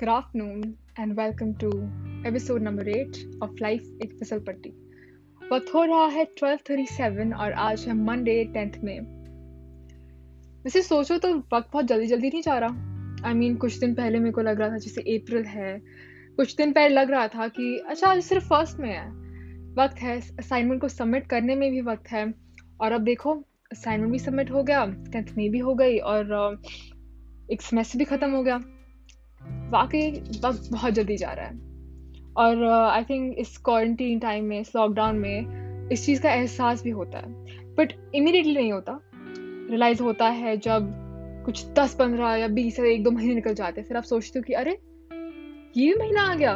Good afternoon and welcome to episode number 8 of Life एक फिसल पट्टी वक्त हो रहा है 12:37 और आज है मंडे 10th में वैसे सोचो तो वक्त बहुत जल्दी जल्दी नहीं जा रहा। आई I मीन mean, कुछ दिन पहले मेरे को लग रहा था जैसे अप्रैल है। कुछ दिन पहले लग रहा था कि अच्छा आज सिर्फ़ फ़र्स्ट में है। वक्त है असाइनमेंट को सबमिट करने में भी वक्त है। और अब देखो असाइनमेंट भी सबमिट हो गया टेंथ में भी हो गई और एक सेमेस्टर भी ख़त्म हो गया। वाकई वक्त बहुत जल्दी जा रहा है। और आई uh, थिंक इस क्वारंटीन टाइम में इस लॉकडाउन में इस चीज़ का एहसास भी होता है। बट इमीडिएटली नहीं होता। रियलाइज़ होता है जब कुछ दस पंद्रह या बीस या एक दो महीने निकल जाते हैं फिर आप सोचते हो कि अरे ये महीना आ गया।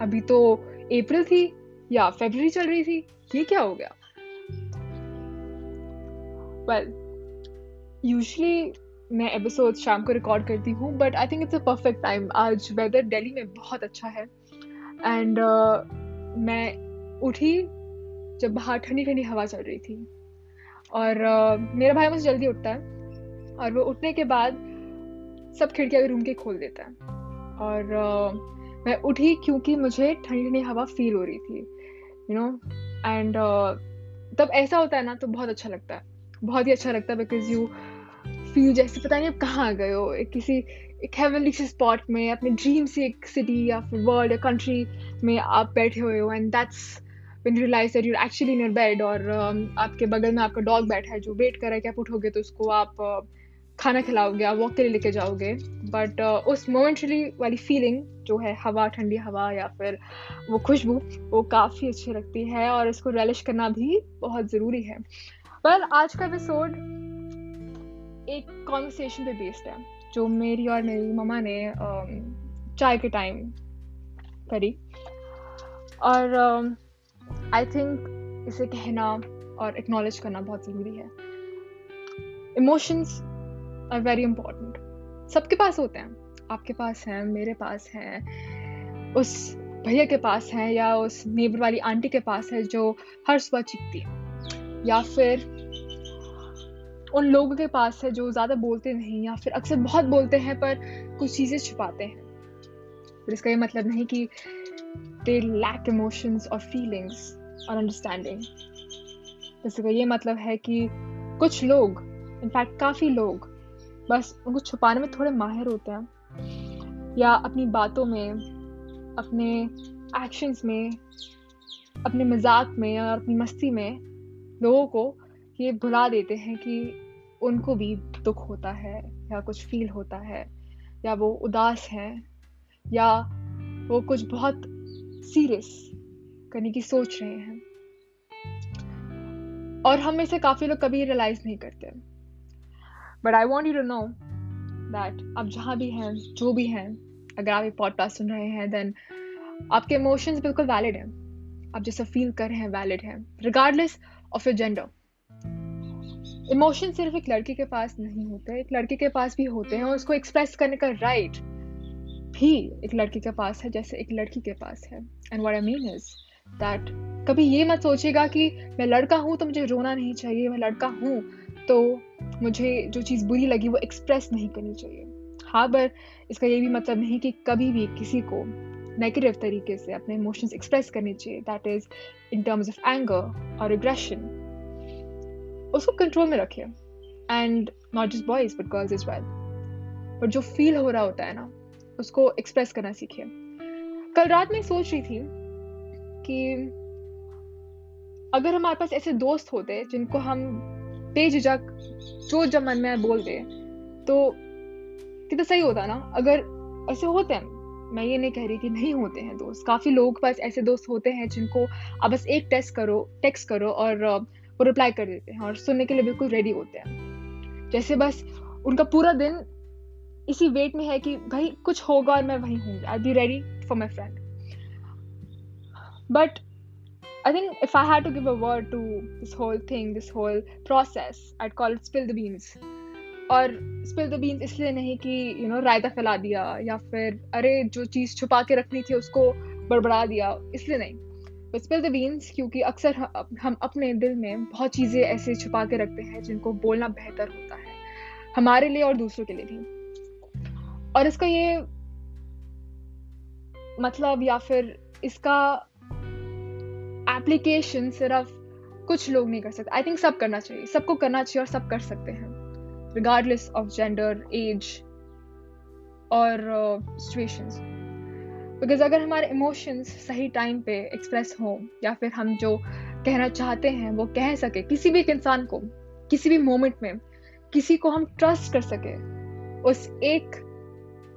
अभी तो अप्रैल थी या फेबर चल रही थी ये क्या हो गया? वेल well, यूजली मैं एपिसोड शाम को रिकॉर्ड करती हूँ but I think it's a perfect time आज वेदर दिल्ली में बहुत अच्छा है। एंड uh, मैं उठी जब बाहर ठंडी ठंडी हवा चल रही थी। और uh, मेरा भाई मुझे जल्दी उठता है और वो उठने के बाद सब खिड़कियाँ रूम के खोल देता है। और uh, मैं उठी क्योंकि मुझे ठंडी ठंडी हवा फील हो रही थी यू नो एंड तब ऐसा होता है ना तो बहुत अच्छा लगता है। बहुत ही अच्छा लगता है बिकॉज़ यू फील जैसे पता नहीं आप कहाँ गए हो एक किसी एक हेवनली से स्पॉट में अपने ड्रीम से एक सिटी या फिर वर्ल्ड या कंट्री में आप बैठे हुए हो and that's when you realize that you're actually in your bed और um, आपके बगल में आपका डॉग बैठा है जो वेट कर रहा है कि आप उठोगे तो उसको आप uh, खाना खिलाओगे आप वॉक के लिए लेके जाओगे। बट uh, उस मोमेंटली वाली फीलिंग जो है हवा ठंडी हवा या फिर वो खुशबू वो काफ़ी अच्छी लगती है और इसको रेलिश करना भी बहुत ज़रूरी है। पर आज का एपिसोड एक कॉन्वर्सेशन पे बेस्ड है, जो मेरी और मेरी ममा ने चाय के टाइम करी। और आई थिंक इसे कहना और एक्नॉलेज करना बहुत ज़रूरी है। इमोशंस आर वेरी इंपॉर्टेंट सबके पास होते हैं। आपके पास हैं, मेरे पास हैं, उस भैया के पास है या उस नेबर वाली आंटी के पास है जो हर सुबह चिपती है। या फिर उन लोगों के पास है जो ज़्यादा बोलते नहीं या फिर अक्सर बहुत बोलते हैं, पर कुछ चीज़ें छुपाते हैं। फिर इसका ये मतलब नहीं कि दे लैक इमोशंस और फीलिंग्स और अंडरस्टैंडिंग इसका ये मतलब है कि कुछ लोग इनफैक्ट काफ़ी लोग, बस उनको छुपाने में थोड़े माहिर होते हैं या अपनी बातों में, अपने एक्शंस में, अपने मज़ाक में और अपनी मस्ती में लोगों को ये भुला देते हैं कि उनको भी दुख होता है या कुछ फील होता है, या वो उदास हैं, या वो कुछ बहुत सीरियस करने की सोच रहे हैं। और हम में से काफ़ी लोग कभी रियलाइज़ नहीं करते। But I want you to know that आप जहाँ भी हैं, जो भी हैं, अगर आप ये पॉडकास्ट सुन रहे हैं देन आपके इमोशंस बिल्कुल वैलिड हैं। आप जैसा फील कर रहे हैं वैलिड हैं। Regardless of your gender emotion सिर्फ़ एक लड़के के पास नहीं होते, एक लड़के के पास भी होते हैं और उसको एक्सप्रेस करने का राइट भी एक लड़के के पास है जैसे एक लड़की के पास है। And what I mean is that कभी ये मत सोचेगा कि मैं लड़का हूँ तो मुझे रोना नहीं चाहिए, मैं लड़का हूँ तो मुझे जो चीज़ बुरी लगी वो एक्सप्रेस नहीं करनी चाहिए। हाँ पर इसका ये भी मतलब नहीं कि कभी भी किसी को नेगेटिव तरीके से अपने इमोशंस एक्सप्रेस करने चाहिए। That is in terms of anger और एग्रेशन उसको कंट्रोल में रखिए। And not just boys but girls as well but जो फील हो रहा होता है ना, उसको एक्सप्रेस करना सीखिए। कल रात में सोच रही थी कि अगर हमारे पास ऐसे दोस्त होते जिनको हम बेझिझक जो जब मन में बोल दे तो कितना सही होता ना? अगर ऐसे होते हैं, मैं ये नहीं कह रही कि नहीं होते हैं दोस्त। काफ़ी लोग पास ऐसे दोस्त होते हैं जिनको आप बस एक टेस्ट करो टेक्स्ट करो और वो रिप्लाई कर देते हैं और सुनने के लिए बिल्कुल रेडी होते हैं। जैसे बस उनका पूरा दिन इसी वेट में है कि भाई कुछ होगा और मैं वहीं हूँ। I be ready for my friend but I think if I had to give a word to this whole thing, this whole process, I'd call it spill the beans. और स्पिल द beans इसलिए नहीं कि you know रायता फैला दिया या फिर अरे जो चीज़ छुपा के रखनी थी उसको बड़बड़ा दिया इसलिए नहीं। स्पिल द बीन्स क्योंकि अक्सर हम अपने दिल में बहुत चीज़ें ऐसे छुपा के रखते हैं जिनको बोलना बेहतर होता है हमारे लिए और दूसरों के लिए भी। और इसका ये मतलब या फिर इसका एप्लीकेशन सिर्फ़ कुछ लोग नहीं कर सकते। आई थिंक सब करना चाहिए। सबको करना चाहिए और सब कर सकते हैं। रिगार्डलेस ऑफ़ जेंडर एज और सिचुएशंस uh, बिकॉज़ अगर हमारे इमोशंस सही टाइम पे एक्सप्रेस हो, या फिर हम जो कहना चाहते हैं, वो कह सके किसी भी एक इंसान को, किसी भी मोमेंट में, किसी को हम ट्रस्ट कर सके उस एक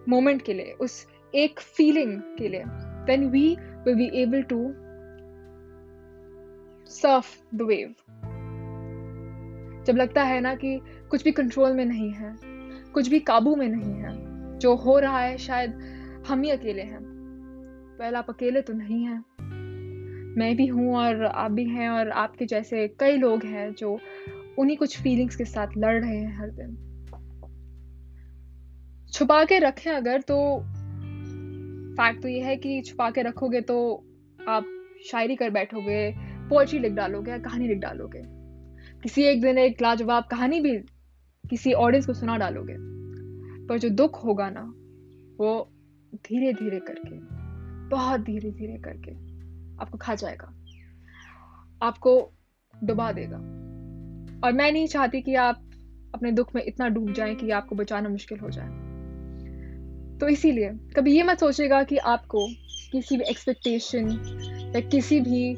मोमेंट के लिए, उस एक फीलिंग के लिए then we will be able to surf the wave जब लगता है ना कि कुछ भी कंट्रोल में नहीं है, कुछ भी काबू में नहीं है, जो हो रहा है, शायद हम ही अकेले हैं। पहले आप अकेले तो नहीं हैं। मैं भी हूँ और आप भी हैं और आपके जैसे कई लोग हैं जो उन्हीं कुछ फीलिंग्स के साथ लड़ रहे हैं हर दिन। छुपा के रखें अगर तो फैक्ट तो ये है कि छुपा के रखोगे तो आप शायरी कर बैठोगे पोएट्री लिख डालोगे या कहानी लिख डालोगे। किसी एक दिन एक लाजवाब कहानी भी किसी ऑडियंस को सुना डालोगे, पर जो दुख होगा ना, वो धीरे धीरे करके। बहुत धीरे धीरे करके आपको खा जाएगा। आपको डुबा देगा। और मैं नहीं चाहती कि आप अपने दुख में इतना डूब जाएँ कि आपको बचाना मुश्किल हो जाए। तो इसीलिए कभी ये मत सोचेगा कि आपको किसी भी एक्सपेक्टेशन या किसी भी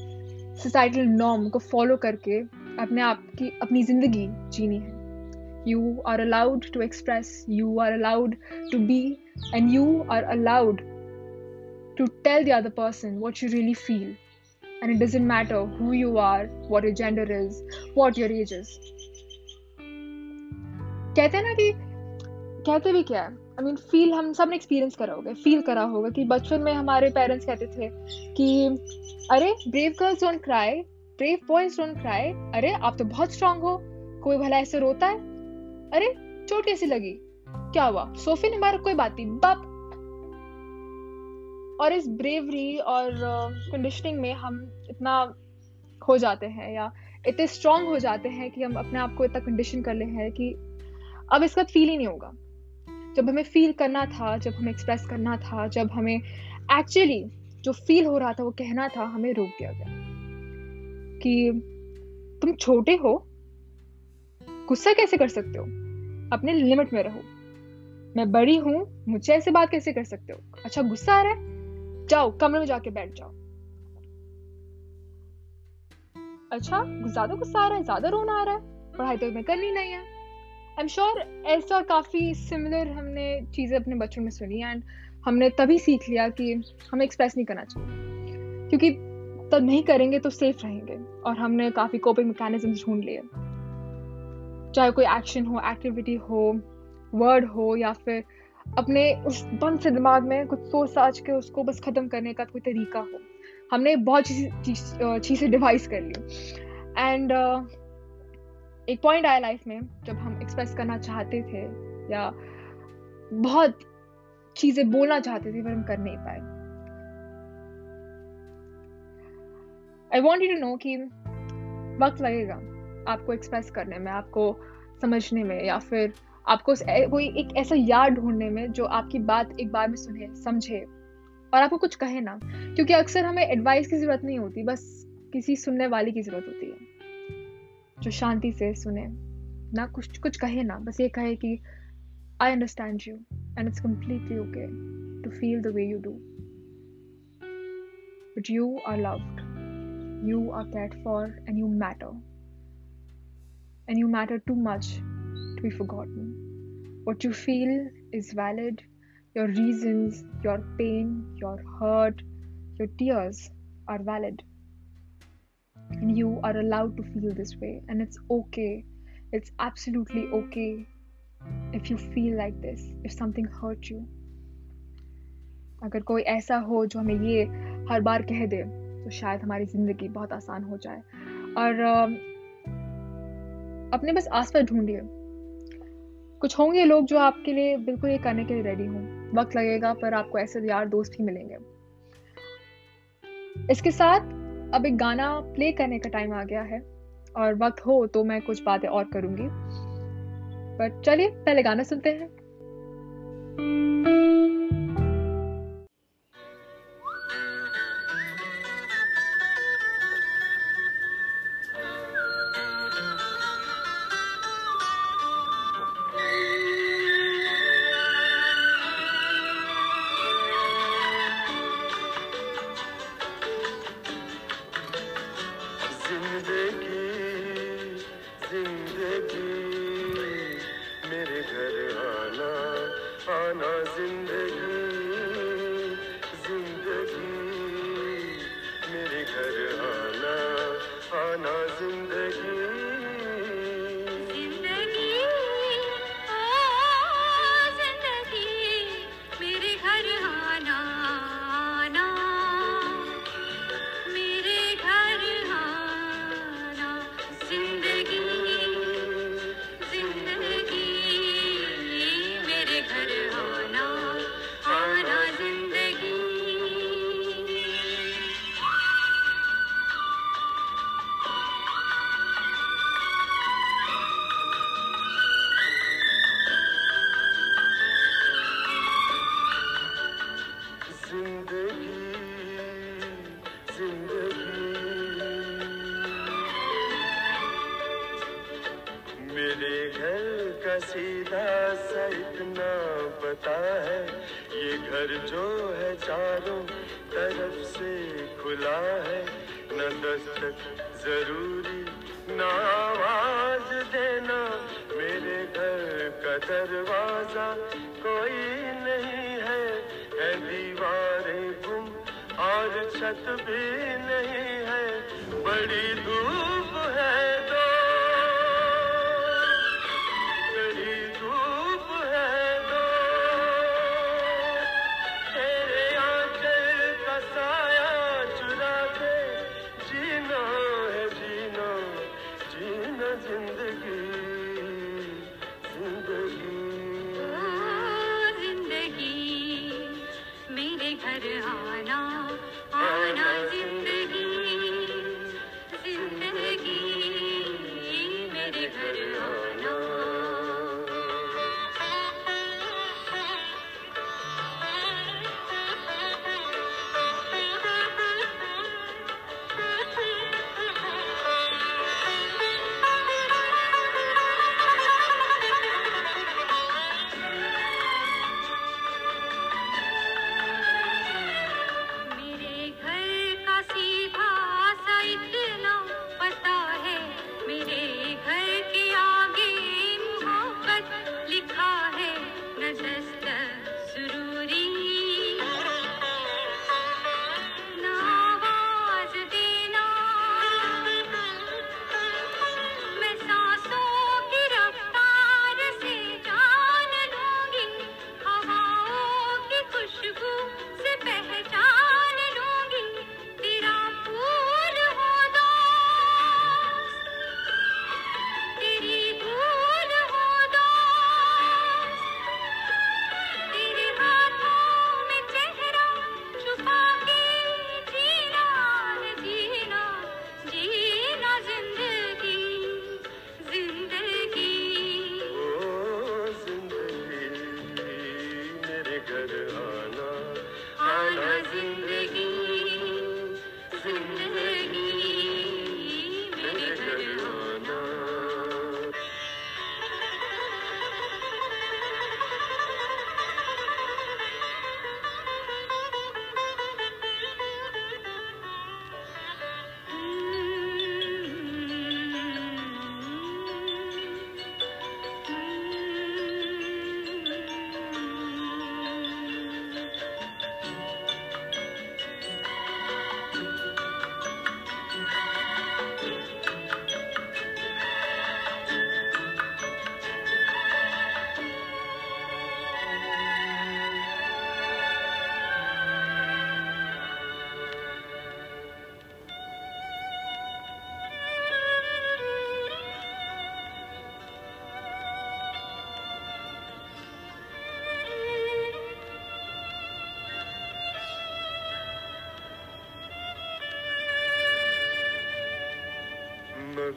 सोसाइटल नॉर्म को फॉलो करके अपने आप की अपनी ज़िंदगी जीनी है। You are allowed to express you are allowed to be and you are allowed to tell the other person what you really feel and it doesn't matter who you are, what your gender is, what your age is. कहते हैं ना कि कहते भी क्या है? I mean feel हम सबने एक्सपीरियंस करा होगा फील करा होगा कि बचपन में हमारे पेरेंट्स कहते थे कि अरे brave girls don't cry brave boys don't cry अरे आप तो बहुत स्ट्रांग हो कोई भला ऐसे रोता है? अरे चोट कैसी लगी? क्या हुआ? सोफे ने मारा कोई बात नहीं बाप और इस ब्रेवरी और कंडीशनिंग uh, में हम इतना खो जाते हैं या इतने स्ट्रांग हो जाते हैं कि हम अपने आप को इतना कंडीशन कर ले हैं कि अब इसका फील ही नहीं होगा। जब हमें फील करना था जब हमें एक्सप्रेस करना था जब हमें एक्चुअली जो फील हो रहा था वो कहना था हमें रोक दिया गया। कि तुम छोटे हो गुस्सा कैसे कर सकते हो? अपने लिमिट में रहो। मैं बड़ी हूँ मुझे ऐसे बात कैसे कर सकते हो? अच्छा गुस्सा आ रहा है? जाओ, कमरे में जाके बैठ जाओ। अच्छा ज़्यादा गुस्सा आ रहा है, ज़्यादा रोना आ रहा है, पढ़ाई तो मैं करनी नहीं है। आई एम श्योर ऐसा काफ़ी सिमिलर हमने चीज़ें अपने बच्चों में सुनी एंड हमने तभी सीख लिया कि हमें एक्सप्रेस नहीं करना चाहिए। क्योंकि तब नहीं करेंगे तो सेफ़ रहेंगे और हमने काफ़ी कोपिंग मैकेनिज्म ढूंढ लिए। चाहे कोई एक्शन हो एक्टिविटी हो वर्ड हो या फिर अपने उस बंद से दिमाग में कुछ सोच साच के उसको बस ख़त्म करने का कोई तरीका हो। हमने बहुत चीज़ चीज़ें डिवाइस कर ली। एंड uh, एक पॉइंट आया लाइफ में जब हम एक्सप्रेस करना चाहते थे या बहुत चीज़ें बोलना चाहते थे पर हम कर नहीं पाए। I want you to know कि वक्त लगेगा आपको एक्सप्रेस करने में आपको समझने में या फिर आपको कोई एक ऐसा यार ढूँढने में जो आपकी बात एक बार में सुने, समझे और आपको कुछ कहे ना। क्योंकि अक्सर हमें एडवाइस की ज़रूरत नहीं होती, बस किसी सुनने वाले की ज़रूरत होती है, जो शांति से सुने। ना कुछ कुछ कहे ना, बस ये कहे कि I understand you and it's completely okay to feel the way you do but you are loved you are cared for and you matter and you matter too much to be forgotten. What you feel is valid. Your reasons, your pain, your hurt, your tears are valid. And you are allowed to feel this way. And it's okay. It's absolutely okay if you feel like this, if something hurt you. अगर कोई ऐसा हो जो हमें ये हर बार कह दे तो शायद हमारी ज़िंदगी बहुत आसान हो जाए और अपने बस आस पास ढूंढिए कुछ होंगे लोग जो आपके लिए बिल्कुल ये करने के लिए रेडी हों। वक्त लगेगा, पर आपको ऐसे यार दोस्त ही मिलेंगे। इसके साथ अब एक गाना प्ले करने का टाइम आ गया है। और वक्त हो तो मैं कुछ बातें और करूँगी। पर चलिए, पहले गाना सुनते हैं। ज़िंदगी। मेरे घर का सीधा सा इतना पता है ये घर जो है चारों तरफ़ से खुला है। न दस्तक ज़रूरी न आवाज़ देना मेरे घर का दरवाज़ा कोई नहीं है, है दीवारें छत भी नहीं है बड़ी दूर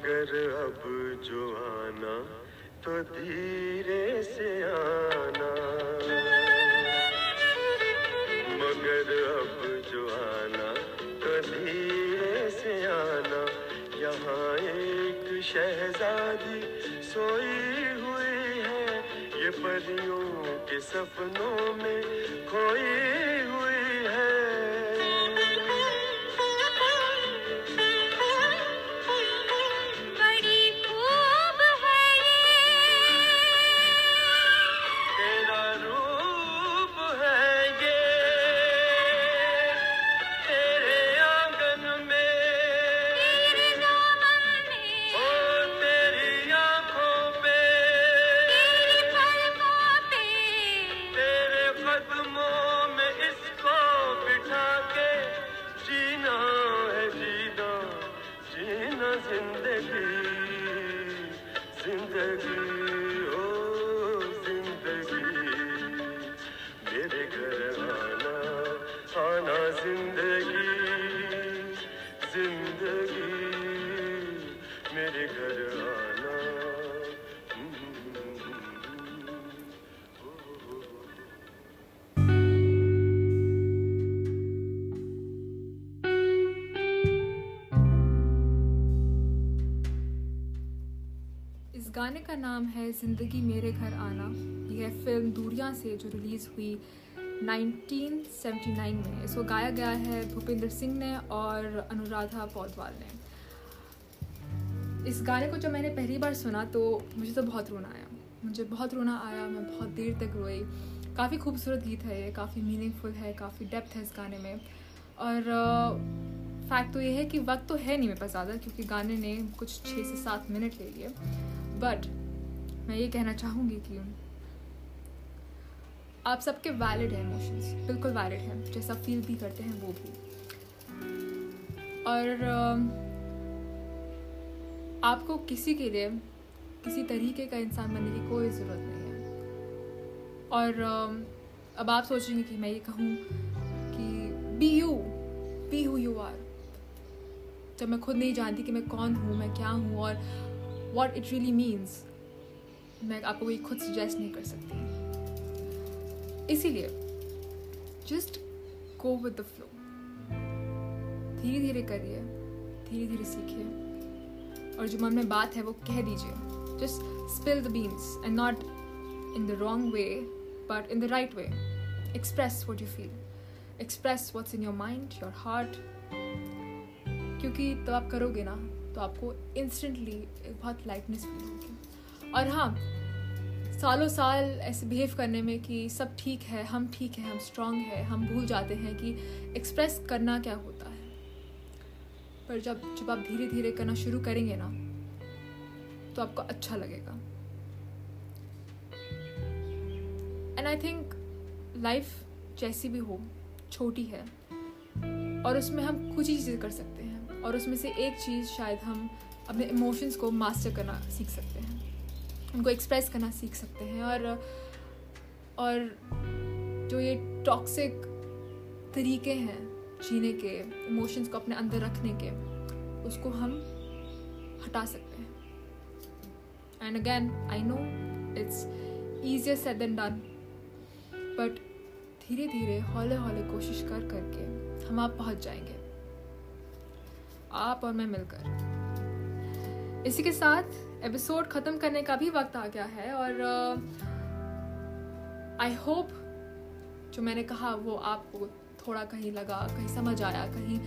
मगर अब जो आना तो धीरे से आना। मगर अब जो आना तो धीरे से आना। यहाँ एक शहजादी सोई हुई है, ये परियों के सपनों में खोई हुई गाने का नाम है ज़िंदगी मेरे घर आना। यह फ़िल्म दूरिया से जो रिलीज़ हुई 1979 में। इसको गाया गया है भूपेंद्र सिंह ने और अनुराधा पौडवाल ने। इस गाने को जब मैंने पहली बार सुना तो मुझे तो बहुत रोना आया। मुझे बहुत रोना आया, मैं बहुत देर तक रोई। काफ़ी खूबसूरत गीत है ये, काफ़ी मीनिंगफुल है, काफ़ी डेप्थ है इस गाने में। और फैक्ट तो ये है कि वक्त तो है नहीं मेरे पास ज़्यादा, क्योंकि गाने ने कुछ छः से सात मिनट ले लिए। बट मैं ये कहना चाहूँगी कि आप सबके वैलिड है इमोशंस बिल्कुल वैलिड है, जैसा फील भी करते हैं वो भी। और आपको किसी के लिए, किसी तरीके का इंसान बनने की कोई ज़रूरत नहीं है। और अब आप सोचेंगे कि मैं ये कहूँ कि be you be who you are जब मैं खुद नहीं जानती कि मैं कौन हूँ, मैं क्या हूँ, और वॉट इट रियली मीन्स मैं आपको ये खुद सजेस्ट नहीं कर सकती। इसीलिए just go with the flow धीरे धीरे करिए धीरे धीरे सीखिए। और जो मन में बात है, वो कह दीजिए। Just spill the beans and not in the wrong way but in the right way express what you feel express what's in your mind your heart क्योंकि तो आप करोगे ना तो आपको इंस्टेंटली बहुत लाइटनेस फील होगी। और हाँ सालों साल ऐसे बिहेव करने में कि सब ठीक है, हम ठीक है, हम स्ट्रांग है, हम भूल जाते हैं कि एक्सप्रेस करना क्या होता है। पर जब जब आप धीरे धीरे करना शुरू करेंगे ना तो आपको अच्छा लगेगा। एंड आई थिंक लाइफ जैसी भी हो, छोटी है, और उसमें हम कुछ ही चीज़ें कर सकते हैं। और उसमें से एक चीज़ शायद हम अपने इमोशंस को मास्टर करना सीख सकते हैं। उनको एक्सप्रेस करना सीख सकते हैं और और जो ये टॉक्सिक तरीके हैं जीने के इमोशंस को अपने अंदर रखने के, उसको हम हटा सकते हैं। And again I know it's easier said than done but धीरे धीरे हौले हौले कोशिश कर करके हम आप पहुँच जाएँगे। आप और मैं मिलकर। इसी के साथ एपिसोड ख़त्म करने का भी वक्त आ गया है और आई uh, होप जो मैंने कहा वो आपको थोड़ा कहीं लगा कहीं समझ आया कहीं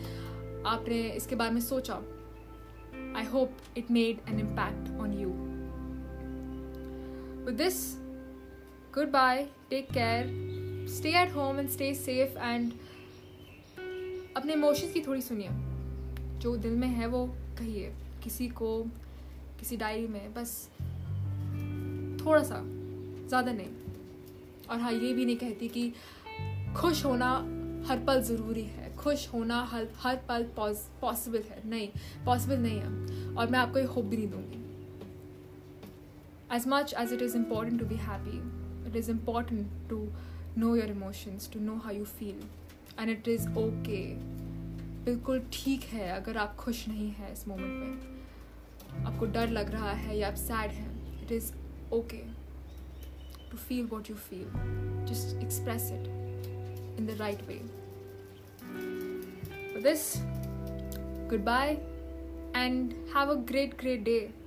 आपने इसके बारे में सोचा। I hope it made an impact on you with this goodbye take care stay at home and stay safe and अपने इमोशंस की थोड़ी सुनिए। जो दिल में है वो कहिए, किसी को, किसी डायरी में, बस थोड़ा सा, ज़्यादा नहीं। और हाँ ये भी नहीं कहती कि खुश होना हर पल ज़रूरी है, खुश होना हर हर पल पॉसिबल है। नहीं पॉसिबल नहीं है। और मैं आपको ये होप भी नहीं दूँगी। As much as it is important to be happy it is important to know your emotions to know how you feel and it is okay बिल्कुल ठीक है, अगर आप खुश नहीं हैं इस मोमेंट में। आपको डर लग रहा है या आप सैड हैं it is okay to feel what you feel just express it in the right way this goodbye and have a great great day.